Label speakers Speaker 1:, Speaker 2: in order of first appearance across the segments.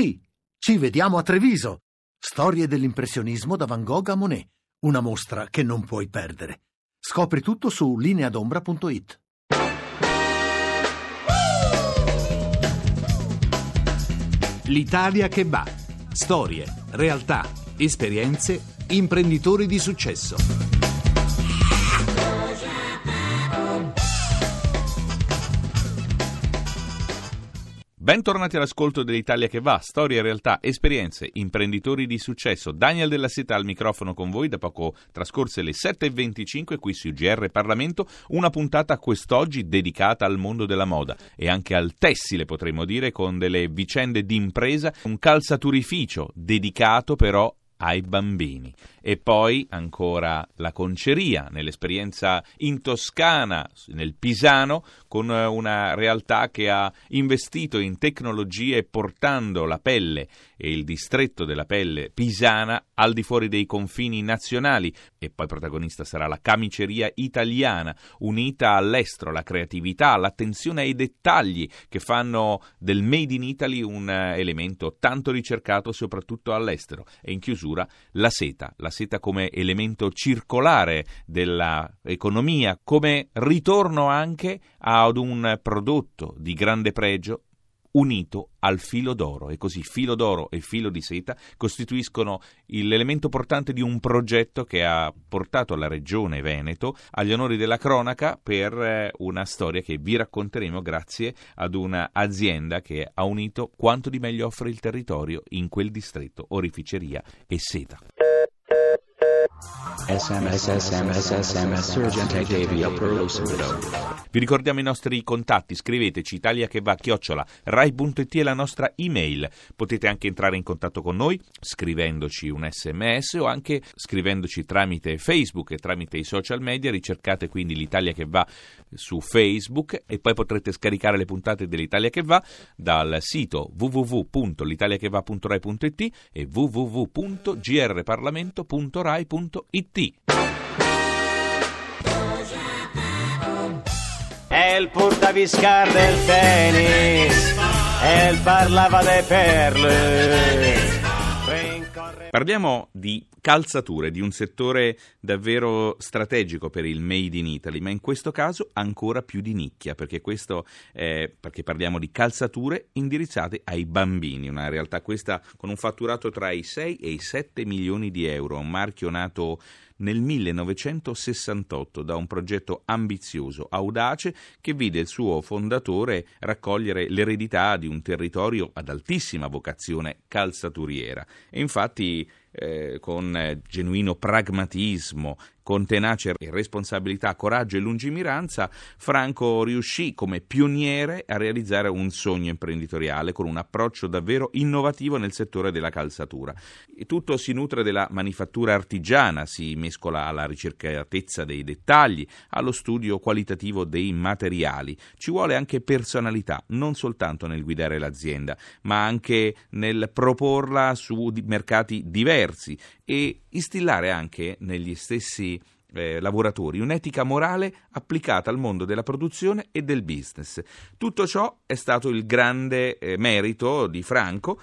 Speaker 1: Sì, ci vediamo a Treviso. Storie dell'impressionismo da Van Gogh a Monet. Una mostra che non puoi perdere. Scopri tutto su lineadombra.it.
Speaker 2: L'Italia che va. Storie, realtà, esperienze, imprenditori di successo. Bentornati all'ascolto dell'Italia che va, storie, realtà, esperienze, imprenditori di successo. Daniel della Seta al microfono con voi, da poco trascorse le 7.25 qui su GR Parlamento, una puntata quest'oggi dedicata al mondo della moda e anche al tessile potremmo dire con delle vicende d'impresa, un calzaturificio dedicato però ai bambini. E poi ancora la conceria, nell'esperienza in Toscana, nel Pisano, con una realtà che ha investito in tecnologie portando la pelle e il distretto della pelle pisana al di fuori dei confini nazionali. E poi protagonista sarà la camiceria italiana, unita all'estero, alla creatività, all'attenzione ai dettagli che fanno del Made in Italy un elemento tanto ricercato soprattutto all'estero. E in chiusura la seta, la seta come elemento circolare dell'economia, come ritorno anche ad un prodotto di grande pregio unito al filo d'oro e così filo d'oro e filo di seta costituiscono l'elemento portante di un progetto che ha portato la regione Veneto agli onori della cronaca per eh, una storia che vi racconteremo grazie ad un'azienda che ha unito quanto di meglio offre il territorio in quel distretto, orificeria e seta. SMS, SMS, SMS, urgente Davia Vi ricordiamo i nostri contatti, scriveteci italia che va chiocciola rai.it è la nostra email. Potete anche entrare in contatto con noi scrivendoci un sms o anche scrivendoci tramite Facebook e tramite i social media. Ricercate quindi l'Italia che va su Facebook e poi potrete scaricare le puntate dell'Italia che va dal sito www.litaliacheva.rai.it e www.grparlamento.rai.it
Speaker 3: È il portaviscar del tennis, e il parlava de perle.
Speaker 2: Parliamo di calzature, di un settore davvero strategico per il Made in Italy, ma in questo caso ancora più di nicchia, perché, questo è, perché parliamo di calzature indirizzate ai bambini, una realtà questa con un fatturato tra i 6 e i 7 milioni di euro, un marchio nato nel 1968 da un progetto ambizioso, audace, che vide il suo fondatore raccogliere l'eredità di un territorio ad altissima vocazione calzaturiera. E infatti eh, con genuino pragmatismo con tenacia e responsabilità, coraggio e lungimiranza, Franco riuscì come pioniere a realizzare un sogno imprenditoriale con un approccio davvero innovativo nel settore della calzatura. Tutto si nutre della manifattura artigiana, si mescola alla ricercatezza dei dettagli, allo studio qualitativo dei materiali. Ci vuole anche personalità, non soltanto nel guidare l'azienda, ma anche nel proporla su mercati diversi e instillare anche negli stessi eh, lavoratori un'etica morale applicata al mondo della produzione e del business. Tutto ciò è stato il grande eh, merito di Franco,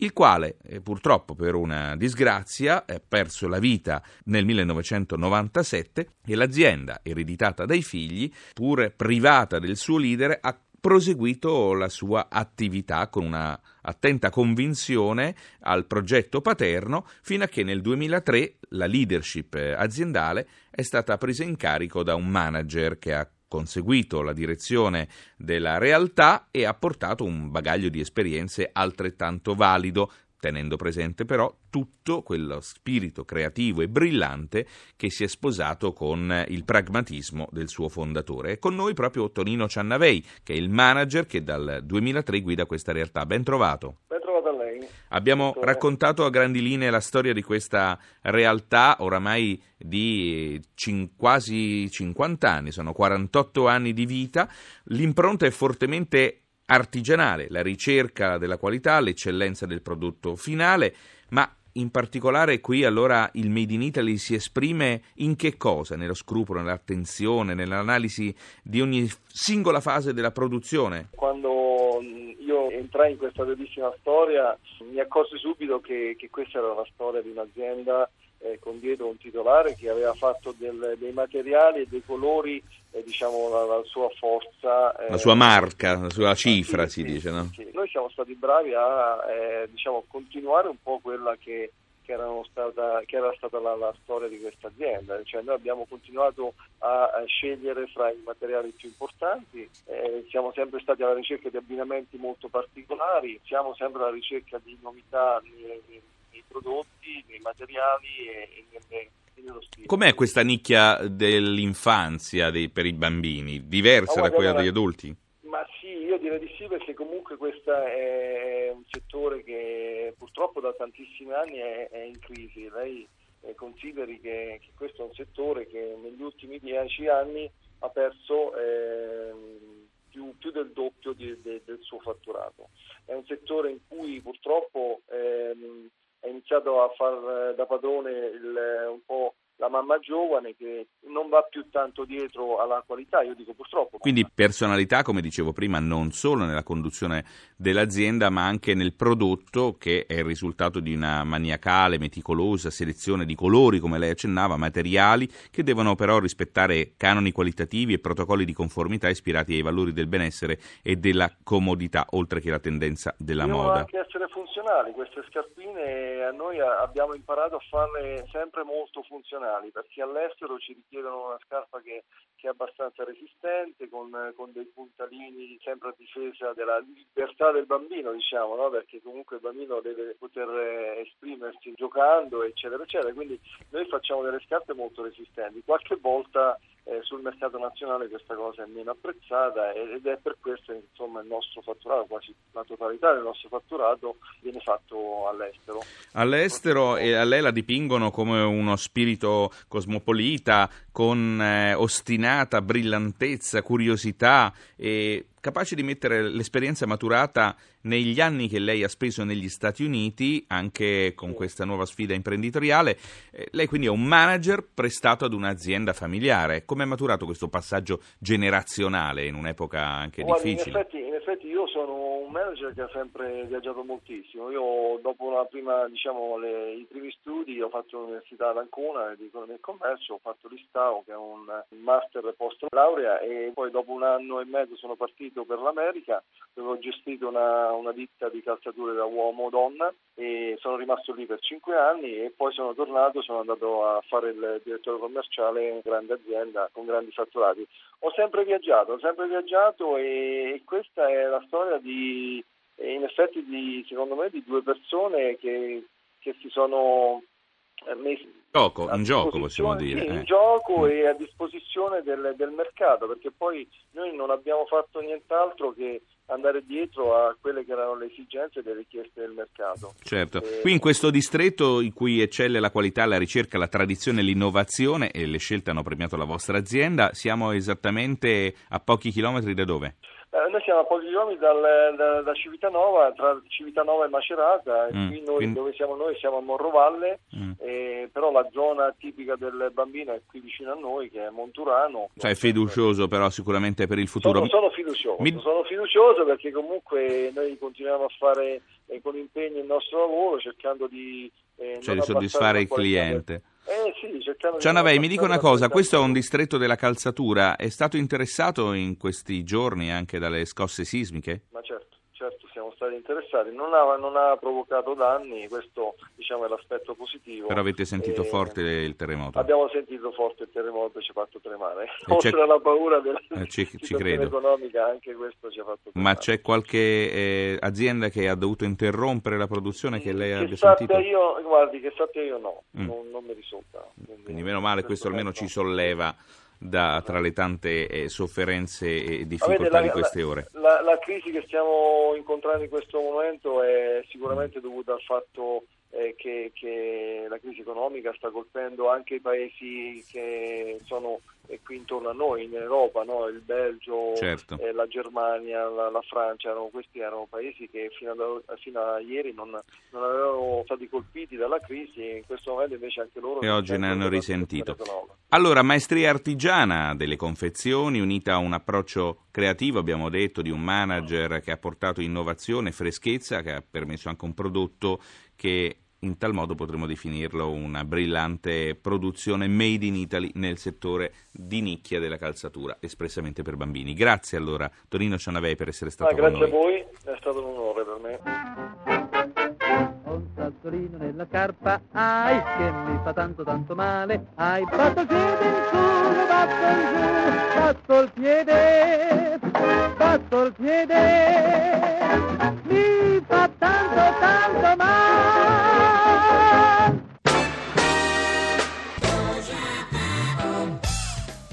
Speaker 2: il quale eh, purtroppo per una disgrazia ha perso la vita nel 1997 e l'azienda, ereditata dai figli, pur privata del suo leader, ha proseguito la sua attività con una attenta convinzione al progetto paterno fino a che nel 2003 la leadership aziendale è stata presa in carico da un manager che ha conseguito la direzione della realtà e ha portato un bagaglio di esperienze altrettanto valido tenendo presente però tutto quello spirito creativo e brillante che si è sposato con il pragmatismo del suo fondatore. È con noi proprio Tonino Ciannavei, che è il manager che dal 2003 guida questa realtà. Ben trovato.
Speaker 4: Ben trovato a lei.
Speaker 2: Abbiamo raccontato a grandi linee la storia di questa realtà oramai di cin- quasi 50 anni, sono 48 anni di vita. L'impronta è fortemente artigianale, la ricerca della qualità, l'eccellenza del prodotto finale, ma in particolare qui allora il Made in Italy si esprime in che cosa? Nello scrupolo, nell'attenzione, nell'analisi di ogni singola fase della produzione?
Speaker 4: Quando io entrai in questa bellissima storia mi accorsi subito che, che questa era la storia di un'azienda eh, con dietro un titolare che aveva fatto del, dei materiali e dei colori eh, diciamo la, la, sua forza
Speaker 2: eh, la sua marca la sua cifra
Speaker 4: sì,
Speaker 2: si
Speaker 4: sì,
Speaker 2: dice no?
Speaker 4: Sì. noi siamo stati bravi a eh, diciamo, continuare un po' quella che che, stata, che, era stata la, la, storia di questa azienda, cioè noi abbiamo continuato a, a scegliere fra i materiali più importanti, eh, siamo sempre stati alla ricerca di abbinamenti molto particolari, siamo sempre alla ricerca di novità nei, nei, nei prodotti, nei materiali e, e nelle
Speaker 2: Com'è questa nicchia dell'infanzia dei, per i bambini? Diversa da quella degli adulti?
Speaker 4: Ma sì, io direi di sì perché comunque questo è un settore che purtroppo da tantissimi anni è, è in crisi. Lei eh, consideri che, che, questo è un settore che negli ultimi dieci anni ha perso eh, più, più, del doppio di, de, del suo fatturato. È un settore in cui purtroppo ehm, è iniziato a far da padrone il, un po' la mamma giovane che non va più tanto dietro alla qualità, io dico purtroppo.
Speaker 2: Quindi personalità, come dicevo prima, non solo nella conduzione dell'azienda, ma anche nel prodotto che è il risultato di una maniacale, meticolosa selezione di colori, come lei accennava, materiali che devono però rispettare canoni qualitativi e protocolli di conformità ispirati ai valori del benessere e della comodità, oltre che la tendenza della
Speaker 4: Devono
Speaker 2: moda.
Speaker 4: anche essere funzionali, queste scarpine a noi abbiamo imparato a farle sempre molto funzionali perché all'estero ci richiedono una scarpa che, che è abbastanza resistente, con, con, dei puntalini sempre a difesa della libertà del bambino, diciamo, no? perché comunque il bambino deve poter esprimersi giocando, eccetera, eccetera. Quindi noi facciamo delle scarpe molto resistenti. Qualche volta eh, sul mercato nazionale questa cosa è meno apprezzata ed è per questo che insomma, il nostro fatturato, quasi la totalità del nostro fatturato viene fatto all'estero.
Speaker 2: All'estero e a lei la dipingono come uno spirito cosmopolita con eh, ostinata brillantezza, curiosità e capace di mettere l'esperienza maturata negli anni che lei ha speso negli Stati Uniti, anche con questa nuova sfida imprenditoriale. Eh, lei quindi è un manager prestato ad un'azienda familiare. Come è maturato questo passaggio generazionale in un'epoca anche
Speaker 4: Guardi,
Speaker 2: difficile?
Speaker 4: In effetti, effetti io sono un manager che ha sempre viaggiato moltissimo. Io dopo prima, diciamo, le, i primi studi ho fatto l'università ad Ancona di economia e commercio, ho fatto l'ISTAO che è un master post laurea e poi dopo un anno e mezzo sono partito per l'America dove ho gestito una, una ditta di calzature da uomo-donna e sono rimasto lì per cinque anni e poi sono tornato, sono andato a fare il direttore commerciale in grande azienda con grandi fatturati. Ho sempre viaggiato, ho sempre viaggiato e questa è la storia di, in effetti di, secondo me, di due persone che, che si sono
Speaker 2: eh, messi gioco, in gioco possiamo dire.
Speaker 4: Sì,
Speaker 2: eh.
Speaker 4: in gioco mm. e a disposizione del, del, mercato, perché poi noi non abbiamo fatto nient'altro che andare dietro a quelle che erano le esigenze e le richieste del mercato.
Speaker 2: Certo, e... qui in questo distretto in cui eccelle la qualità, la ricerca, la tradizione l'innovazione e le scelte hanno premiato la vostra azienda, siamo esattamente a pochi chilometri da dove?
Speaker 4: Eh, noi siamo a pochi chilometri dal, da, da, Civitanova, tra Civitanova e Macerata, mm, qui noi, quindi... dove siamo noi siamo a Morrovalle, mm. eh, però la zona tipica del bambino è qui vicino a noi che è Monturano.
Speaker 2: Cioè è fiducioso però sicuramente per il futuro.
Speaker 4: Sono, sono fiducioso, Mi... sono fiducioso perché comunque noi continuiamo a fare eh, con impegno il nostro lavoro cercando di...
Speaker 2: Eh, cioè di soddisfare il cliente.
Speaker 4: Eh sì, cercando
Speaker 2: Cianavei, mi dica una cosa, questo è un distretto della calzatura, è stato interessato in questi giorni anche dalle scosse sismiche?
Speaker 4: Ma certo stati interessati, non ha, non ha, provocato danni, questo diciamo, è l'aspetto positivo.
Speaker 2: Però avete sentito e forte il terremoto?
Speaker 4: Abbiamo sentito forte il terremoto e ci ha fatto tremare, oltre alla paura della eh, ci, credo. economica anche questo ci ha fatto tremare.
Speaker 2: Ma c'è qualche eh, azienda che ha dovuto interrompere la produzione che lei
Speaker 4: che
Speaker 2: abbia sentito?
Speaker 4: Io, guardi, che sappia io no, mm. non, non, mi risulta.
Speaker 2: Quindi, quindi meno male, questo almeno ci solleva da, tra le tante eh, sofferenze e difficoltà la, di queste ore?
Speaker 4: La, la, crisi che stiamo incontrando in questo momento è sicuramente dovuta al fatto eh, che, che, la crisi economica sta colpendo anche i paesi che sono eh, qui intorno a noi in Europa, no? il Belgio, certo. eh, la Germania, la, la Francia, erano, questi erano paesi che fino a, fino a ieri non, non, avevano stati colpiti dalla crisi e in questo momento invece anche loro...
Speaker 2: E oggi ne hanno risentito. Allora, maestria artigiana delle confezioni unita a un approccio creativo, abbiamo detto, di un manager che ha portato innovazione, freschezza, che ha permesso anche un prodotto che in tal modo potremmo definirlo una brillante produzione made in Italy nel settore di nicchia della calzatura, espressamente per bambini. Grazie allora Tonino Cianavei per essere stato ah,
Speaker 4: con
Speaker 2: noi.
Speaker 4: Grazie a voi, è stato un onore per me.
Speaker 5: Ho un sassolino nella carpa, ai, che mi fa tanto tanto male, ai, batto il piede in su, batto in giù, batto il piede, batto il piede, mi fa tanto tanto male.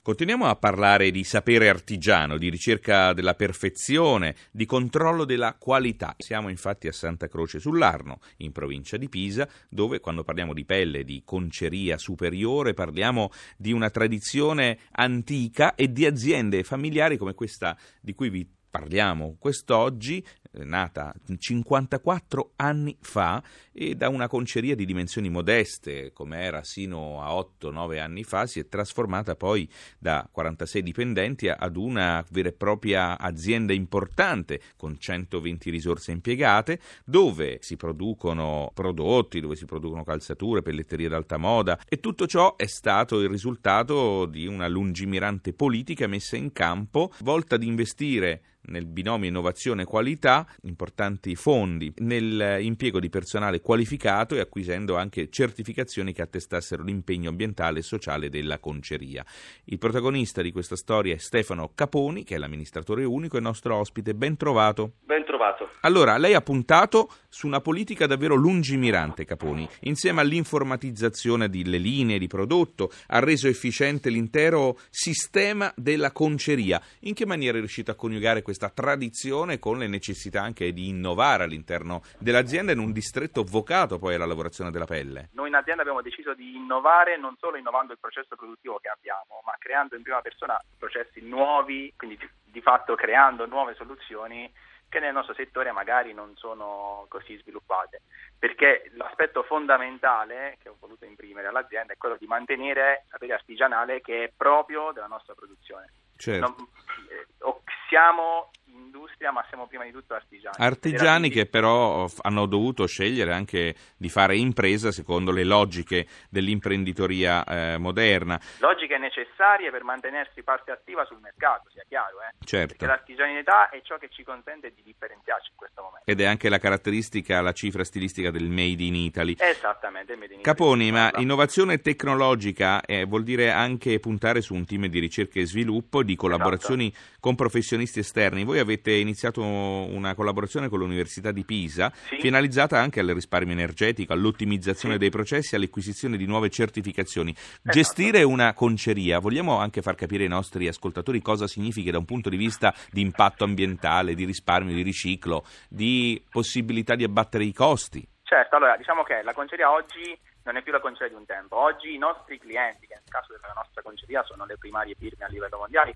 Speaker 2: Continuiamo a parlare di sapere artigiano, di ricerca della perfezione, di controllo della qualità. Siamo infatti a Santa Croce sull'Arno, in provincia di Pisa, dove quando parliamo di pelle, di conceria superiore, parliamo di una tradizione antica e di aziende familiari come questa di cui vi parliamo quest'oggi, nata 54 anni fa e da una conceria di dimensioni modeste, come era sino a 8-9 anni fa, si è trasformata poi da 46 dipendenti ad una vera e propria azienda importante con 120 risorse impiegate, dove si producono prodotti, dove si producono calzature, pelletterie d'alta moda e tutto ciò è stato il risultato di una lungimirante politica messa in campo volta ad investire nel binomio innovazione-qualità importanti fondi nell'impiego di personale qualificato e acquisendo anche certificazioni che attestassero l'impegno ambientale e sociale della conceria. Il protagonista di questa storia è Stefano Caponi, che è l'amministratore unico e nostro ospite. Ben trovato.
Speaker 6: Ben trovato.
Speaker 2: Allora, lei ha puntato su una politica davvero lungimirante, Caponi, insieme all'informatizzazione delle linee di prodotto, ha reso efficiente l'intero sistema della conceria. In che maniera è riuscito a coniugare questa questa tradizione con le necessità anche di innovare all'interno dell'azienda in un distretto vocato poi alla lavorazione della pelle.
Speaker 6: Noi in azienda abbiamo deciso di innovare non solo innovando il processo produttivo che abbiamo, ma creando in prima persona processi nuovi, quindi di fatto creando nuove soluzioni che nel nostro settore magari non sono così sviluppate, perché l'aspetto fondamentale che ho voluto imprimere all'azienda è quello di mantenere il sapere artigianale che è proprio della nostra produzione.
Speaker 2: Certo. Non,
Speaker 6: eh, siamo industria, ma siamo prima di tutto artigiani.
Speaker 2: Artigiani che però hanno dovuto scegliere anche di fare impresa secondo le logiche dell'imprenditoria eh, moderna.
Speaker 6: Logiche necessarie per mantenersi parte attiva sul mercato, sia chiaro. Eh?
Speaker 2: Certo.
Speaker 6: Perché l'artigianità è ciò che ci consente di differenziarci in questo momento.
Speaker 2: Ed è anche la caratteristica, la cifra stilistica del Made in Italy.
Speaker 6: Esattamente, il Made in
Speaker 2: Italy. Caponi, ma innovazione tecnologica eh, vuol dire anche puntare su un team di ricerca e sviluppo, di collaborazioni esatto. con professionisti esterni. Voi avete iniziato una collaborazione con l'Università di Pisa, sì. finalizzata anche al risparmio energetico, all'ottimizzazione sì. dei processi, all'acquisizione di nuove certificazioni. Esatto. Gestire una conceria, vogliamo anche far capire ai nostri ascoltatori cosa significa da un punto di vista di impatto ambientale, di risparmio, di riciclo, di possibilità di abbattere i costi?
Speaker 6: Certo, allora diciamo che la conceria oggi non è più la conceria di un tempo. Oggi i nostri clienti, che nel caso della nostra conceria sono le primarie firme a livello mondiale,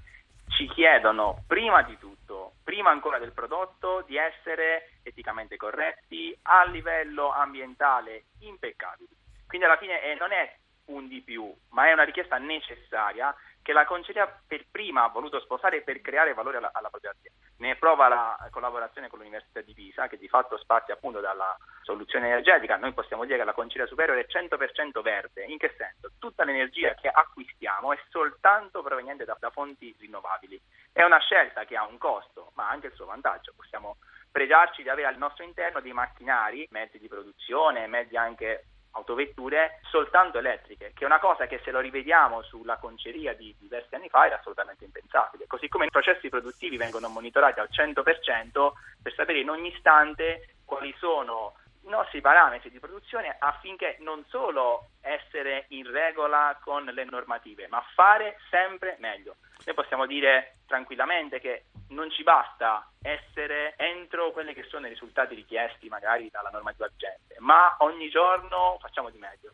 Speaker 6: ci chiedono prima di tutto, prima ancora del prodotto, di essere eticamente corretti, a livello ambientale impeccabili. Quindi alla fine eh, non è un di più, ma è una richiesta necessaria che la Conceria per prima ha voluto sposare per creare valore alla, alla propria azienda. Ne prova la collaborazione con l'Università di Pisa, che di fatto spazia appunto dalla soluzione energetica. Noi possiamo dire che la Conceria Superiore è 100% verde. In che senso? Tutta l'energia che acquistiamo è soltanto proveniente da, da fonti rinnovabili. È una scelta che ha un costo, ma anche il suo vantaggio. Possiamo pregiarci di avere al nostro interno dei macchinari, mezzi di produzione, mezzi anche autovetture soltanto elettriche, che è una cosa che se lo rivediamo sulla conceria di diversi anni fa era assolutamente impensabile. Così come i processi produttivi vengono monitorati al 100% per sapere in ogni istante quali sono nostri parametri di produzione affinché non solo essere in regola con le normative, ma fare sempre meglio. Noi possiamo dire tranquillamente che non ci basta essere entro quelli che sono i risultati richiesti magari dalla normativa vigente, ma ogni giorno facciamo di meglio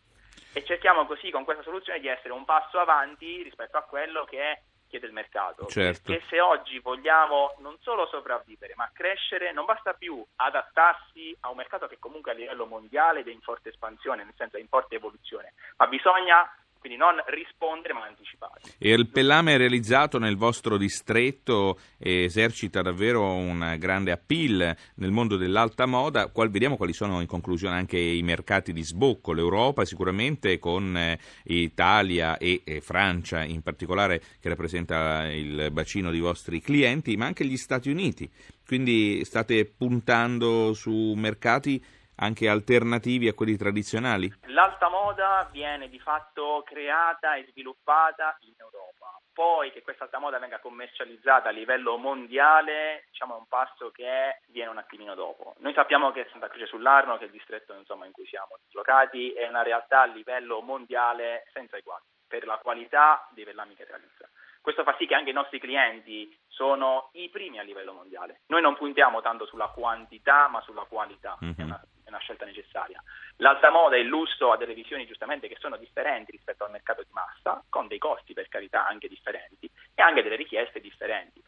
Speaker 6: e cerchiamo così con questa soluzione di essere un passo avanti rispetto a quello che chiede il mercato.
Speaker 2: Certo.
Speaker 6: Perché se oggi vogliamo non solo sopravvivere, ma crescere, non basta più adattarsi a un mercato che comunque a livello mondiale è in forte espansione, nel senso è in forte evoluzione, ma bisogna quindi non rispondere ma anticipare.
Speaker 2: E il pellame realizzato nel vostro distretto esercita davvero un grande appeal nel mondo dell'alta moda. Qual, vediamo quali sono in conclusione anche i mercati di sbocco. L'Europa sicuramente con eh, Italia e, e Francia in particolare che rappresenta il bacino di vostri clienti, ma anche gli Stati Uniti. Quindi state puntando su mercati anche alternativi a quelli tradizionali?
Speaker 6: L'alta moda viene di fatto creata e sviluppata in Europa. Poi che questa alta moda venga commercializzata a livello mondiale, diciamo è un passo che viene un attimino dopo. Noi sappiamo che Santa Croce sull'Arno, che è il distretto insomma, in cui siamo dislocati, è una realtà a livello mondiale senza eguali per la qualità dei vellami che realizza. Questo fa sì che anche i nostri clienti sono i primi a livello mondiale. Noi non puntiamo tanto sulla quantità ma sulla qualità, mm-hmm. Una, scelta necessaria. L'alta moda e il lusso ha delle visioni giustamente che sono differenti rispetto al mercato di massa, con dei costi per carità anche differenti e anche delle richieste differenti.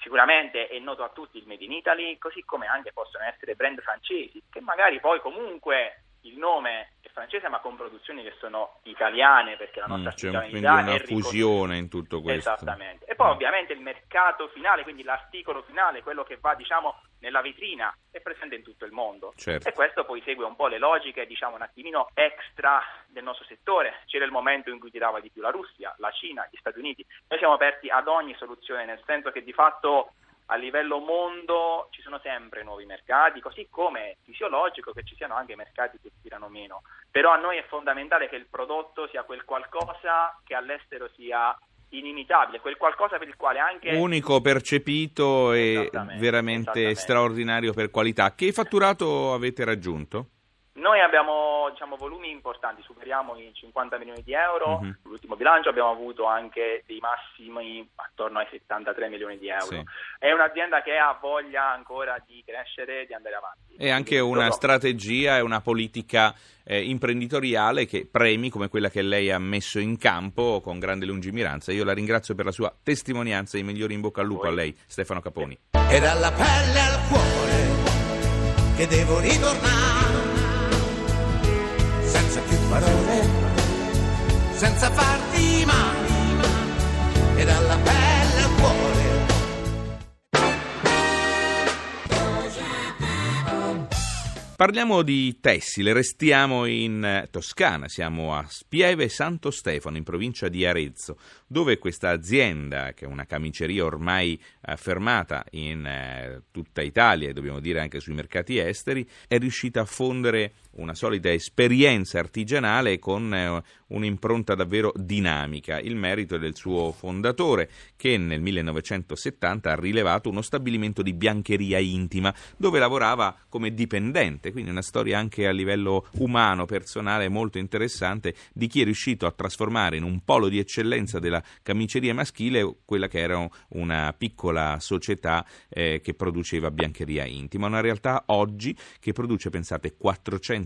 Speaker 6: Sicuramente è noto a tutti il Made in Italy, così come anche possono essere brand francesi, che magari poi comunque il nome è francese ma con produzioni che sono italiane perché la mm, nostra
Speaker 2: mm, c'è quindi una fusione in tutto questo.
Speaker 6: Esattamente. E poi mm. ovviamente il mercato finale quindi l'articolo finale quello che va diciamo nella vetrina è presente in tutto il mondo.
Speaker 2: Certo.
Speaker 6: e questo poi segue un po' le logiche diciamo un attimino extra del nostro settore. C'era il momento in cui tirava di più la Russia la Cina gli Stati Uniti. Noi siamo aperti ad ogni soluzione nel senso che di fatto a livello mondo ci sono sempre nuovi mercati, così come è fisiologico che ci siano anche mercati che tirano meno. Però a noi è fondamentale che il prodotto sia quel qualcosa che all'estero sia inimitabile, quel qualcosa per il quale anche...
Speaker 2: Unico, percepito e veramente straordinario per qualità. Che fatturato avete raggiunto?
Speaker 6: Noi abbiamo diciamo, volumi importanti, superiamo i 50 milioni di euro, uh-huh. l'ultimo bilancio abbiamo avuto anche dei massimi attorno ai 73 milioni di euro. Sì. È un'azienda che ha voglia ancora di crescere, di andare avanti.
Speaker 2: E anche una so. strategia e una politica eh, imprenditoriale che premi come quella che lei ha messo in campo con grande lungimiranza. Io la ringrazio per la sua testimonianza e i migliori in bocca al lupo a, a lei, Stefano Caponi.
Speaker 7: E dalla pelle al cuore che devo ritornare parole senza farti male e dalla pelle al cuore.
Speaker 2: Parliamo di tessile, restiamo in eh, Toscana, siamo a Spieve Santo Stefano, in provincia di Arezzo, dove questa azienda, che è una camiceria ormai affermata in eh, tutta Italia e dobbiamo dire anche sui mercati esteri, è riuscita a fondere una solida esperienza artigianale con eh, un'impronta davvero dinamica. Il merito è del suo fondatore, che nel 1970 ha rilevato uno stabilimento di biancheria intima, dove lavorava come dipendente, quindi una storia anche a livello umano, personale, molto interessante di chi è riuscito a trasformare in un polo di eccellenza della camiceria maschile quella che era una piccola società eh, che produceva biancheria intima, una realtà oggi che produce, pensate,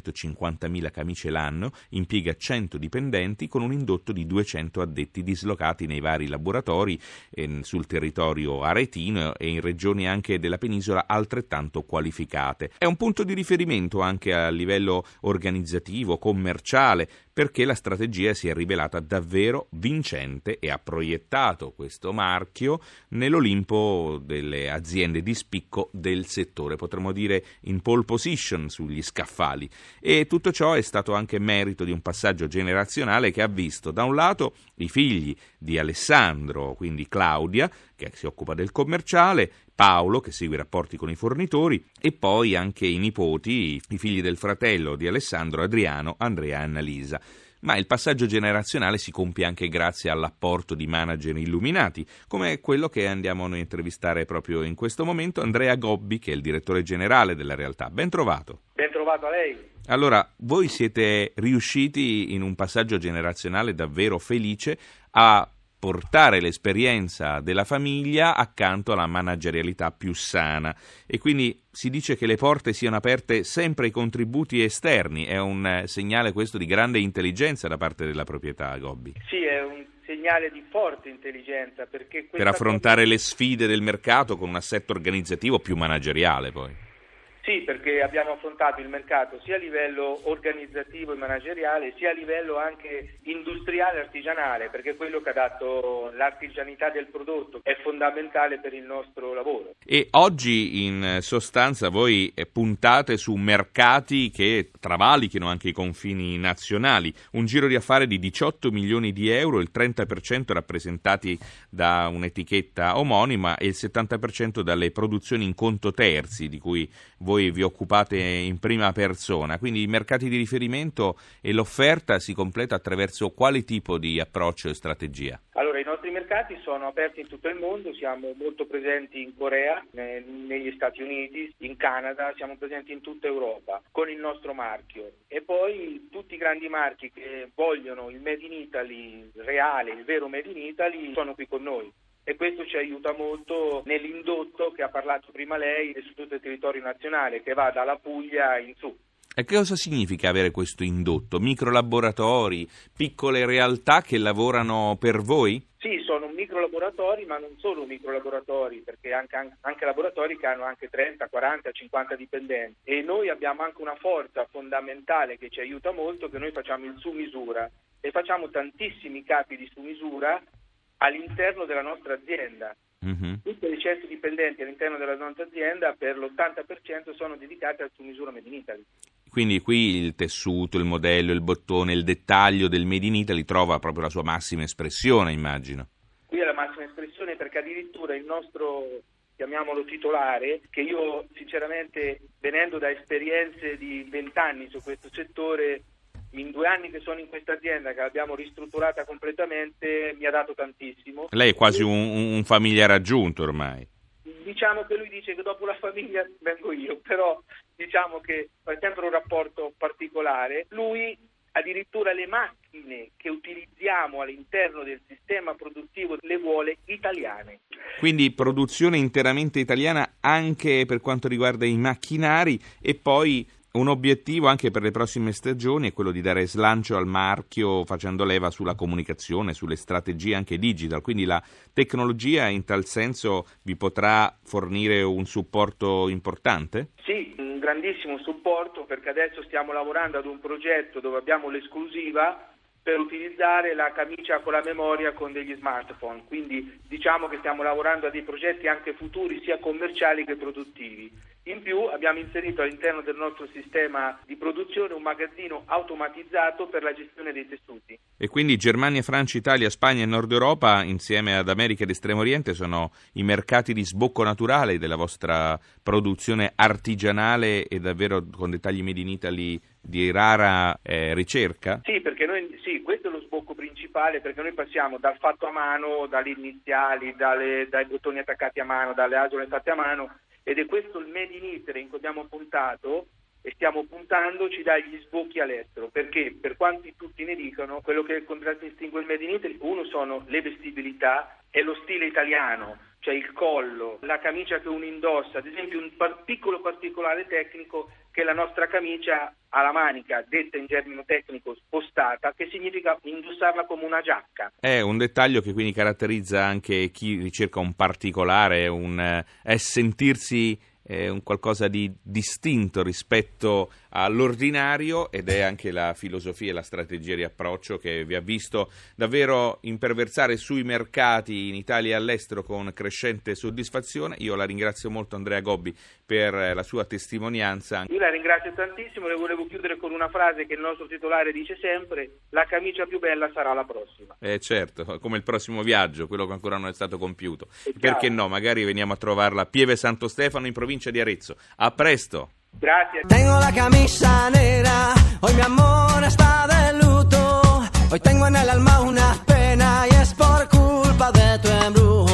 Speaker 2: 450.000 camicie l'anno, impiega 100 dipendenti, dipendenti con un indotto di 200 addetti dislocati nei vari laboratori eh, sul territorio aretino e in regioni anche della penisola altrettanto qualificate. È un punto di riferimento anche a livello organizzativo, commerciale, perché la strategia si è rivelata davvero vincente e ha proiettato questo marchio nell'Olimpo delle aziende di spicco del settore, potremmo dire in pole position sugli scaffali. E tutto ciò è stato anche merito di un passaggio generazionale che ha visto da un lato i figli di Alessandro, quindi Claudia, che si occupa del commerciale, Paolo, che segue i rapporti con i fornitori, e poi anche i nipoti, i figli del fratello di Alessandro, Adriano, Andrea e Annalisa. Ma il passaggio generazionale si compie anche grazie all'apporto di manager illuminati, come quello che andiamo noi a intervistare proprio in questo momento, Andrea Gobbi, che è il direttore generale della realtà. Ben trovato.
Speaker 8: Ben trovato a lei.
Speaker 2: Allora, voi siete riusciti in un passaggio generazionale davvero felice a portare l'esperienza della famiglia accanto alla managerialità più sana e quindi si dice che le porte siano aperte sempre ai contributi esterni, è un eh, segnale questo di grande intelligenza da parte della proprietà, Gobbi.
Speaker 8: Sì, è un segnale di forte intelligenza perché
Speaker 2: per affrontare cosa... le sfide del mercato con un assetto organizzativo più manageriale poi.
Speaker 8: Sì, perché abbiamo affrontato il mercato sia a livello organizzativo e manageriale, sia a livello anche industriale e artigianale, perché quello che ha dato l'artigianità del prodotto è fondamentale per il nostro lavoro.
Speaker 2: E oggi in sostanza voi puntate su mercati che travalichino anche i confini nazionali, un giro di affari di 18 milioni di euro, il 30% rappresentati da un'etichetta omonima e il 70% dalle produzioni in conto terzi di cui voi voi vi occupate in prima persona, quindi i mercati di riferimento e l'offerta si completa attraverso quale tipo di approccio e strategia?
Speaker 8: Allora, i nostri mercati sono aperti in tutto il mondo, siamo molto presenti in Corea, negli Stati Uniti, in Canada, siamo presenti in tutta Europa con il nostro marchio. E poi tutti i grandi marchi che vogliono il Made in Italy reale, il vero Made in Italy, sono qui con noi e questo ci aiuta molto nell'indotto che ha parlato prima lei su tutto il territorio nazionale che va dalla Puglia in su.
Speaker 2: E che cosa significa avere questo indotto? Microlaboratori, piccole realtà che lavorano per voi?
Speaker 8: Sì, sono microlaboratori, ma non solo microlaboratori, perché anche, anche, laboratori che hanno anche 30, 40, 50 dipendenti. E noi abbiamo anche una forza fondamentale che ci aiuta molto, che noi facciamo il su misura e facciamo tantissimi capi di su misura all'interno della nostra azienda. Mm-hmm. Tutte le 100 dipendenti all'interno della nostra azienda per l'80% sono dedicate al su misura Made in Italy.
Speaker 2: Quindi qui il tessuto, il modello, il bottone, il dettaglio del Made in Italy trova proprio la sua massima espressione, immagino.
Speaker 8: Qui è la massima espressione perché addirittura il nostro chiamiamolo titolare, che io sinceramente venendo da esperienze di vent'anni su questo settore in due anni che sono in questa azienda, che l'abbiamo ristrutturata completamente, mi ha dato tantissimo.
Speaker 2: Lei è quasi un, un familiare aggiunto ormai.
Speaker 8: Diciamo che lui dice che dopo la famiglia vengo io, però diciamo che è sempre un rapporto particolare. Lui addirittura le macchine che utilizziamo all'interno del sistema produttivo le vuole italiane.
Speaker 2: Quindi produzione interamente italiana anche per quanto riguarda i macchinari e poi un obiettivo anche per le prossime stagioni è quello di dare slancio al marchio facendo leva sulla comunicazione, sulle strategie anche digital, quindi la tecnologia in tal senso vi potrà fornire un supporto importante?
Speaker 8: Sì, un grandissimo supporto perché adesso stiamo lavorando ad un progetto dove abbiamo l'esclusiva per utilizzare la camicia con la memoria con degli smartphone, quindi diciamo che stiamo lavorando a dei progetti anche futuri sia commerciali che produttivi. In più abbiamo inserito all'interno del nostro sistema di produzione un magazzino automatizzato per la gestione dei tessuti.
Speaker 2: E quindi Germania, Francia, Italia, Spagna e Nord Europa, insieme ad America ed Estremo Oriente, sono i mercati di sbocco naturale della vostra produzione artigianale e davvero con dettagli made in Italy di rara eh, ricerca?
Speaker 8: Sì, perché noi, sì, questo è lo sbocco principale, perché noi passiamo dal fatto a mano, dalle iniziali, dalle, dai bottoni attaccati a mano, dalle asole fatte a mano ed è questo il Made in Italy in cui abbiamo puntato e stiamo puntando ci dà gli sbocchi all'estero. Perché per quanti tutti ne dicono quello che contraddistingue il Made in Italy uno sono le vestibilità e lo stile italiano cioè il collo, la camicia che uno indossa, ad esempio un piccolo particolare tecnico che la nostra camicia ha la manica, detta in germino tecnico, spostata, che significa indossarla come una giacca.
Speaker 2: È un dettaglio che quindi caratterizza anche chi ricerca un particolare, un, è sentirsi è un qualcosa di distinto rispetto all'ordinario ed è anche la filosofia e la strategia di approccio che vi ha visto davvero imperversare sui mercati in Italia e all'estero con crescente soddisfazione. Io la ringrazio molto Andrea Gobbi per la sua testimonianza.
Speaker 8: Io la ringrazio tantissimo e volevo chiudere con una frase che il nostro titolare dice sempre, la camicia più bella sarà la prossima.
Speaker 2: Eh certo, come il prossimo viaggio, quello che ancora non è stato compiuto. Perché no, magari veniamo a trovarla a Pieve Santo Stefano in provincia di Arezzo. A presto!
Speaker 8: Grazie.
Speaker 7: Tengo la camisa negra, hoy mi amor está de luto. Hoy tengo en el alma una pena y es por culpa de tu embrujo.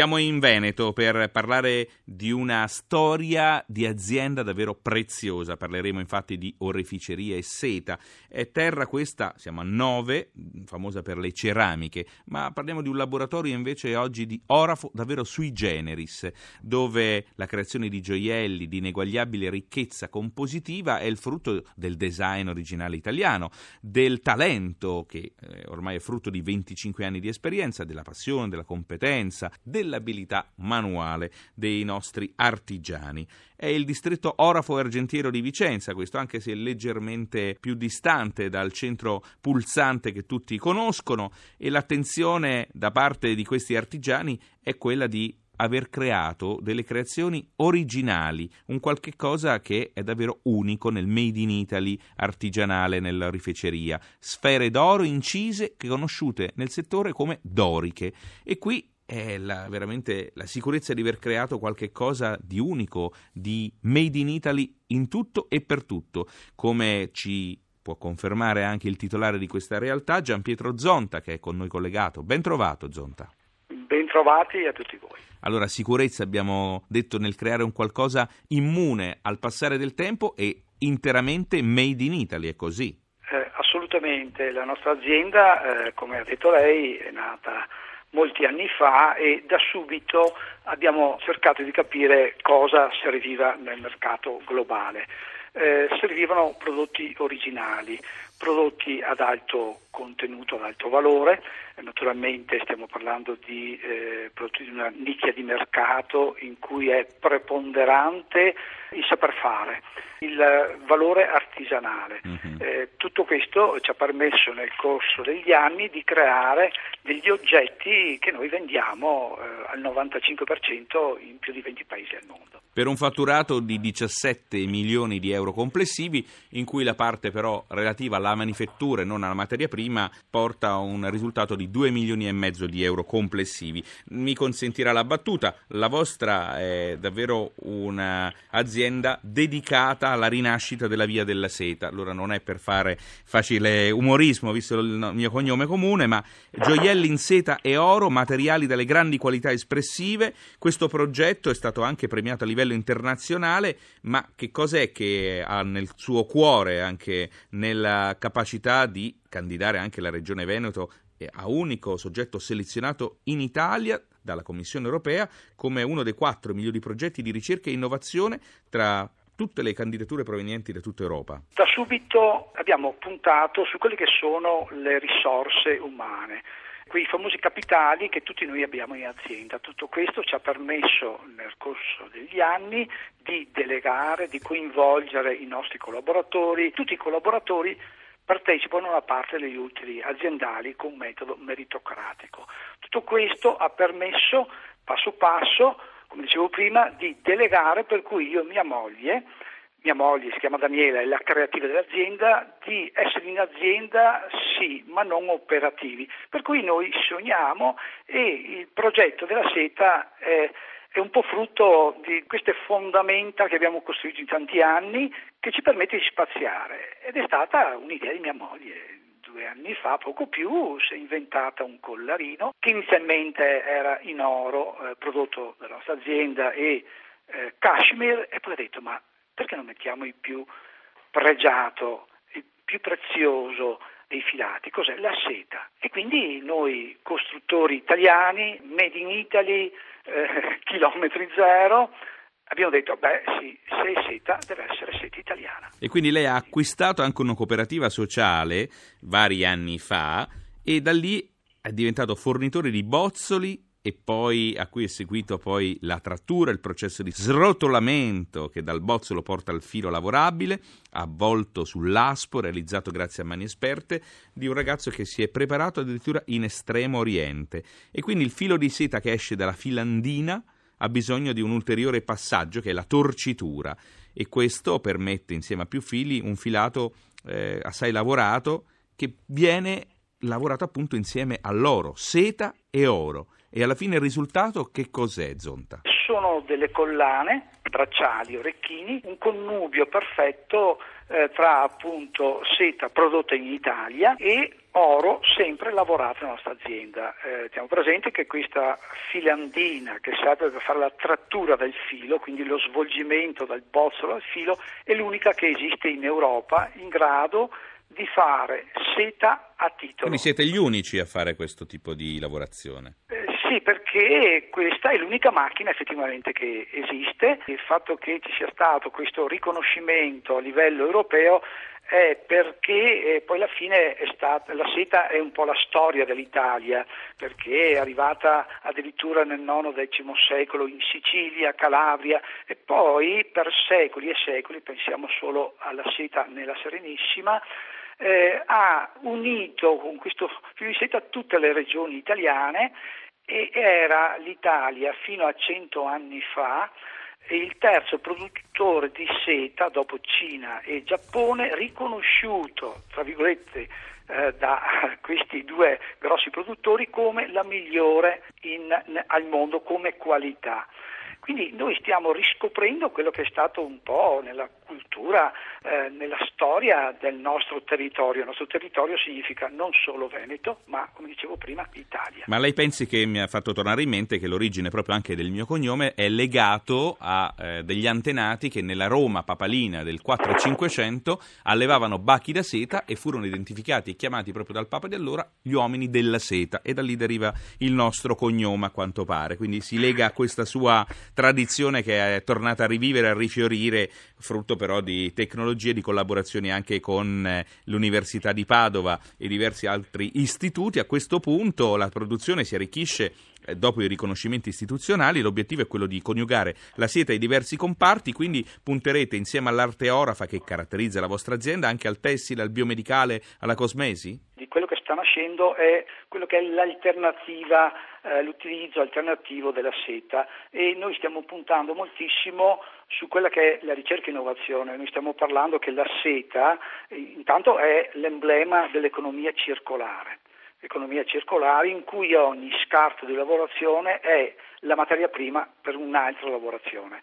Speaker 2: Siamo in Veneto per parlare di una storia di azienda davvero preziosa. Parleremo infatti di oreficeria e seta. È terra questa, siamo a Nove, famosa per le ceramiche, ma parliamo di un laboratorio invece oggi di orafo davvero sui generis, dove la creazione di gioielli di ineguagliabile ricchezza compositiva è il frutto del design originale italiano, del talento che eh, ormai è frutto di 25 anni di esperienza, della passione, della competenza, dell'abilità manuale dei nostri artigiani. È il distretto Orafo Argentiero di Vicenza, questo anche se leggermente più distante dal centro pulsante che tutti conoscono e l'attenzione da parte di questi artigiani è quella di aver creato delle creazioni originali, un qualche cosa che è davvero unico nel made in Italy artigianale nella rifeceria, sfere d'oro incise conosciute nel settore come doriche e qui è la, veramente la sicurezza di aver creato qualche cosa di unico, di made in Italy in tutto e per tutto, come ci può confermare anche il titolare di questa realtà, Gian Pietro Zonta, che è con noi collegato. Ben trovato, Zonta.
Speaker 9: Ben trovati a tutti voi.
Speaker 2: Allora, sicurezza abbiamo detto nel creare un qualcosa immune al passare del tempo e interamente made in Italy, è così?
Speaker 9: Eh, assolutamente, la nostra azienda, eh, come ha detto lei, è nata molti anni fa e da subito abbiamo cercato di capire cosa serviva nel mercato globale. Eh, servivano prodotti originali, prodotti ad alto contenuto, ad alto valore, eh, naturalmente stiamo parlando di eh, prodotti di una nicchia di mercato in cui è preponderante il saper fare, il valore artigianale. Uh-huh. Eh, tutto questo ci ha permesso nel corso degli anni di creare degli oggetti che noi vendiamo eh, al 95% in più di 20 paesi al mondo.
Speaker 2: Per un fatturato di 17 milioni di euro complessivi, in cui la parte però relativa alla manifattura e non alla materia prima porta a un risultato di 2 milioni e mezzo di euro complessivi. Mi consentirà la battuta, la vostra è davvero un'azienda dedicata alla rinascita della via della seta. Allora non è per fare facile umorismo, visto il mio cognome comune, ma gioielli in seta e oro, materiali dalle grandi qualità espressive. Questo progetto è stato anche premiato a livello internazionale, ma che cos'è che ha nel suo cuore, anche nella capacità di candidare anche la Regione Veneto a unico soggetto selezionato in Italia dalla Commissione europea come uno dei quattro migliori progetti di ricerca e innovazione tra tutte le candidature provenienti da tutta Europa?
Speaker 9: Da subito abbiamo puntato su quelle che sono le risorse umane quei famosi capitali che tutti noi abbiamo in azienda. Tutto questo ci ha permesso nel corso degli anni di delegare, di coinvolgere i nostri collaboratori. Tutti i collaboratori partecipano alla parte degli utili aziendali con metodo meritocratico. Tutto questo ha permesso passo passo, come dicevo prima, di delegare per cui io e mia moglie mia moglie si chiama Daniela, è la creativa dell'azienda, di essere in azienda sì, ma non operativi. Per cui noi sogniamo e il progetto della seta è, è un po' frutto di queste fondamenta che abbiamo costruito in tanti anni che ci permette di spaziare ed è stata un'idea di mia moglie. Due anni fa, poco più, si è inventata un collarino che inizialmente era in oro, eh, prodotto dalla nostra azienda e eh, cashmere e poi ha detto ma perché non mettiamo il più pregiato, il più prezioso dei filati? Cos'è? La seta. E quindi noi costruttori italiani, made in Italy, eh, chilometri zero, abbiamo detto, beh sì, se è seta deve essere seta italiana.
Speaker 2: E quindi lei ha acquistato anche una cooperativa sociale vari anni fa e da lì è diventato fornitore di bozzoli e poi a cui è seguito poi la trattura, il processo di srotolamento che dal bozzolo porta al filo lavorabile, avvolto sull'aspo, realizzato grazie a mani esperte, di un ragazzo che si è preparato addirittura in estremo oriente. E quindi il filo di seta che esce dalla filandina ha bisogno di un ulteriore passaggio che è la torcitura e questo permette insieme a più fili un filato eh, assai lavorato che viene lavorato appunto insieme all'oro, seta e oro. E alla fine il risultato che cos'è, Zonta?
Speaker 9: sono delle collane, bracciali, orecchini, un connubio perfetto eh, tra appunto seta prodotta in Italia e oro sempre lavorato nella nostra azienda. Eh, teniamo presente che questa filandina che serve per fare la trattura del filo, quindi lo svolgimento dal bozzolo al filo, è l'unica che esiste in Europa in grado di fare seta a titolo.
Speaker 2: Quindi siete gli unici a fare questo tipo di lavorazione?
Speaker 9: Eh, sì, perché questa è l'unica macchina effettivamente che esiste. Il fatto che ci sia stato questo riconoscimento a livello europeo è perché eh, poi alla fine stata, la seta è un po' la storia dell'Italia, perché è arrivata addirittura nel IX-X secolo in Sicilia, Calabria e poi per secoli e secoli, pensiamo solo alla seta nella Serenissima, eh, ha unito con questo filo di seta tutte le regioni italiane e era l'Italia fino a cento anni fa il terzo produttore di seta dopo Cina e Giappone riconosciuto, tra virgolette, eh, da questi due grossi produttori come la migliore in, al mondo come qualità. Quindi noi stiamo riscoprendo quello che è stato un po' nella cultura, eh, nella storia del nostro territorio. Il nostro territorio significa non solo Veneto, ma come dicevo prima Italia.
Speaker 2: Ma lei pensi che mi ha fatto tornare in mente che l'origine proprio anche del mio cognome è legato a eh, degli antenati che nella Roma papalina del 4500 allevavano bacchi da seta e furono identificati e chiamati proprio dal Papa di allora gli uomini della seta e da lì deriva il nostro cognome a quanto pare. Quindi si lega a questa sua tradizione che è tornata a rivivere, a rifiorire, frutto però di tecnologie, di collaborazioni anche con eh, l'Università di Padova e diversi altri istituti. A questo punto la produzione si arricchisce dopo i riconoscimenti istituzionali, l'obiettivo è quello di coniugare la seta ai diversi comparti, quindi punterete insieme all'arte orafa che caratterizza la vostra azienda anche al tessile, al biomedicale, alla cosmesi?
Speaker 9: Di quello che sta nascendo è quello che è l'alternativa eh, l'utilizzo alternativo della seta e noi stiamo puntando moltissimo su quella che è la ricerca e innovazione. Noi stiamo parlando che la seta eh, intanto è l'emblema dell'economia circolare economia circolare in cui ogni scarto di lavorazione è la materia prima per un'altra lavorazione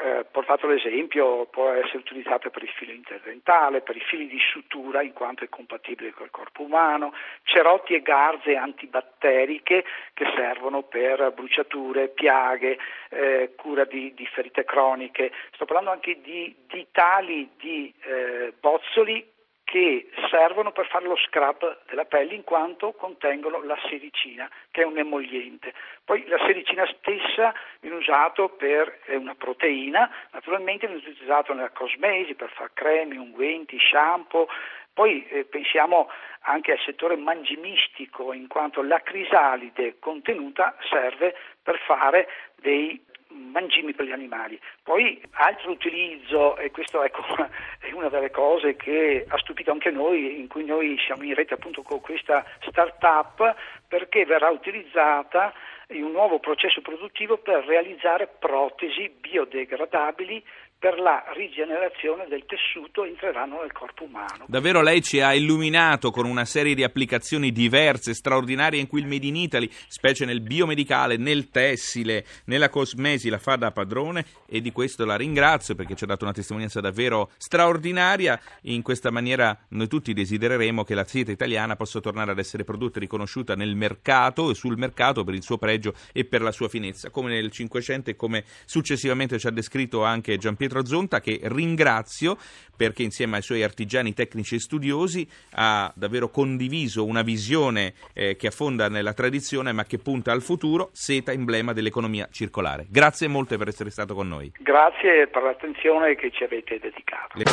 Speaker 9: eh, portato l'esempio, può essere utilizzato per il filo interdentale, per i fili di sutura in quanto è compatibile col corpo umano, cerotti e garze antibatteriche che servono per bruciature, piaghe, eh, cura di, di, ferite croniche. Sto parlando anche di, di tali di eh, bozzoli che servono per fare lo scrub della pelle in quanto contengono la sericina, che è un emoliente. Poi la sericina stessa viene usata per è una proteina, naturalmente viene utilizzata nella cosmesi per fare creme, unguenti, shampoo. Poi eh, pensiamo anche al settore mangimistico, in quanto la crisalide contenuta serve per fare dei mangimi per gli animali. Poi altro utilizzo, e questo ecco, è una delle cose che ha stupito anche noi, in cui noi siamo in rete appunto con questa start-up, perché verrà utilizzata in un nuovo processo produttivo per realizzare protesi biodegradabili per la rigenerazione del tessuto entreranno nel corpo umano.
Speaker 2: Davvero lei ci ha illuminato con una serie di applicazioni diverse, straordinarie in cui il Made in Italy, specie nel biomedicale, nel tessile, nella cosmesi, la fa da padrone e di questo la ringrazio perché ci ha dato una testimonianza davvero straordinaria. In questa maniera noi tutti desidereremo che la seta italiana possa tornare ad essere prodotta e riconosciuta nel mercato e sul mercato per il suo pregio e per la sua finezza, come nel Cinquecento e come successivamente ci ha descritto anche Giampiero Pietro Zonta che ringrazio perché insieme ai suoi artigiani tecnici e studiosi ha davvero condiviso una visione eh, che affonda nella tradizione ma che punta al futuro, seta emblema dell'economia circolare. Grazie molte per essere stato con noi.
Speaker 9: Grazie per l'attenzione che ci avete dedicato. Le...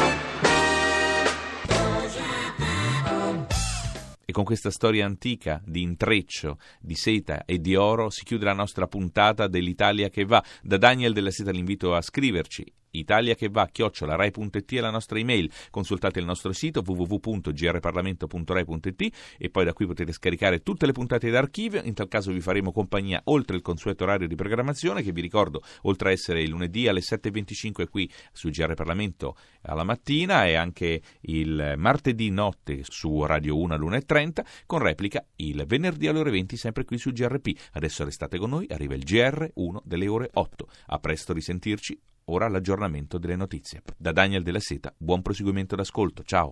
Speaker 2: E con questa storia antica di intreccio, di seta e di oro si chiude la nostra puntata dell'Italia che va. Da Daniel della Seta l'invito a scriverci Italia che va, chiocciolarai.it è la nostra email. Consultate il nostro sito www.grparlamento.rai.it e poi da qui potete scaricare tutte le puntate d'archivio. In tal caso vi faremo compagnia oltre il consueto orario di programmazione che vi ricordo, oltre a essere il lunedì alle 7.25 qui su GR Parlamento alla mattina e anche il martedì notte su Radio 1 all'1.30 con replica il venerdì alle ore 20 sempre qui su GRP. Adesso restate con noi, arriva il GR1 delle ore 8. A presto risentirci. Ora l'aggiornamento delle notizie. Da Daniel della Seta, buon proseguimento d'ascolto. Ciao.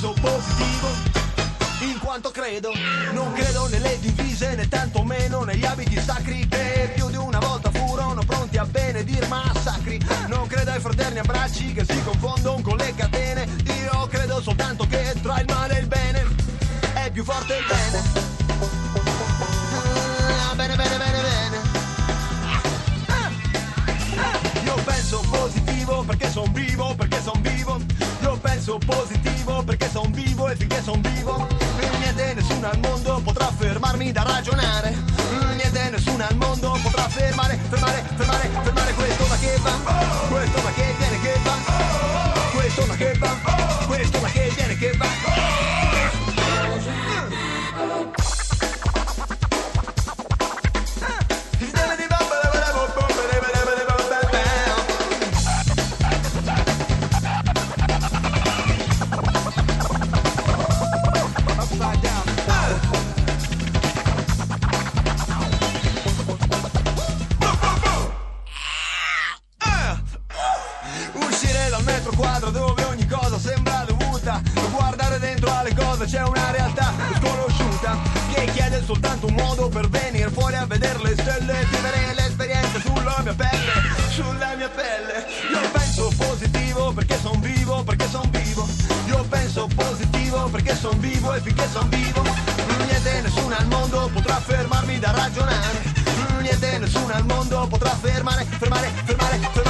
Speaker 10: Io penso positivo in quanto credo. Non credo nelle divise né tantomeno negli abiti sacri che più di una volta furono pronti a benedir massacri. Non credo ai fraterni abbracci che si confondono con le catene. Io credo soltanto che tra il male e il bene è più forte il bene. Ah, bene, bene, bene, bene. Ah, ah. Io penso positivo perché son vivo, perché son vivo. Io penso positivo e finché son vivo? Niente nessuno al mondo potrà fermarmi da ragionare. Niente nessuno al mondo potrà fermare, fermare, fermare, fermare questo ma che va, questo ma che viene che va, questo ma che va, fermare, fermare, fermare questo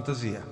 Speaker 10: fantasia.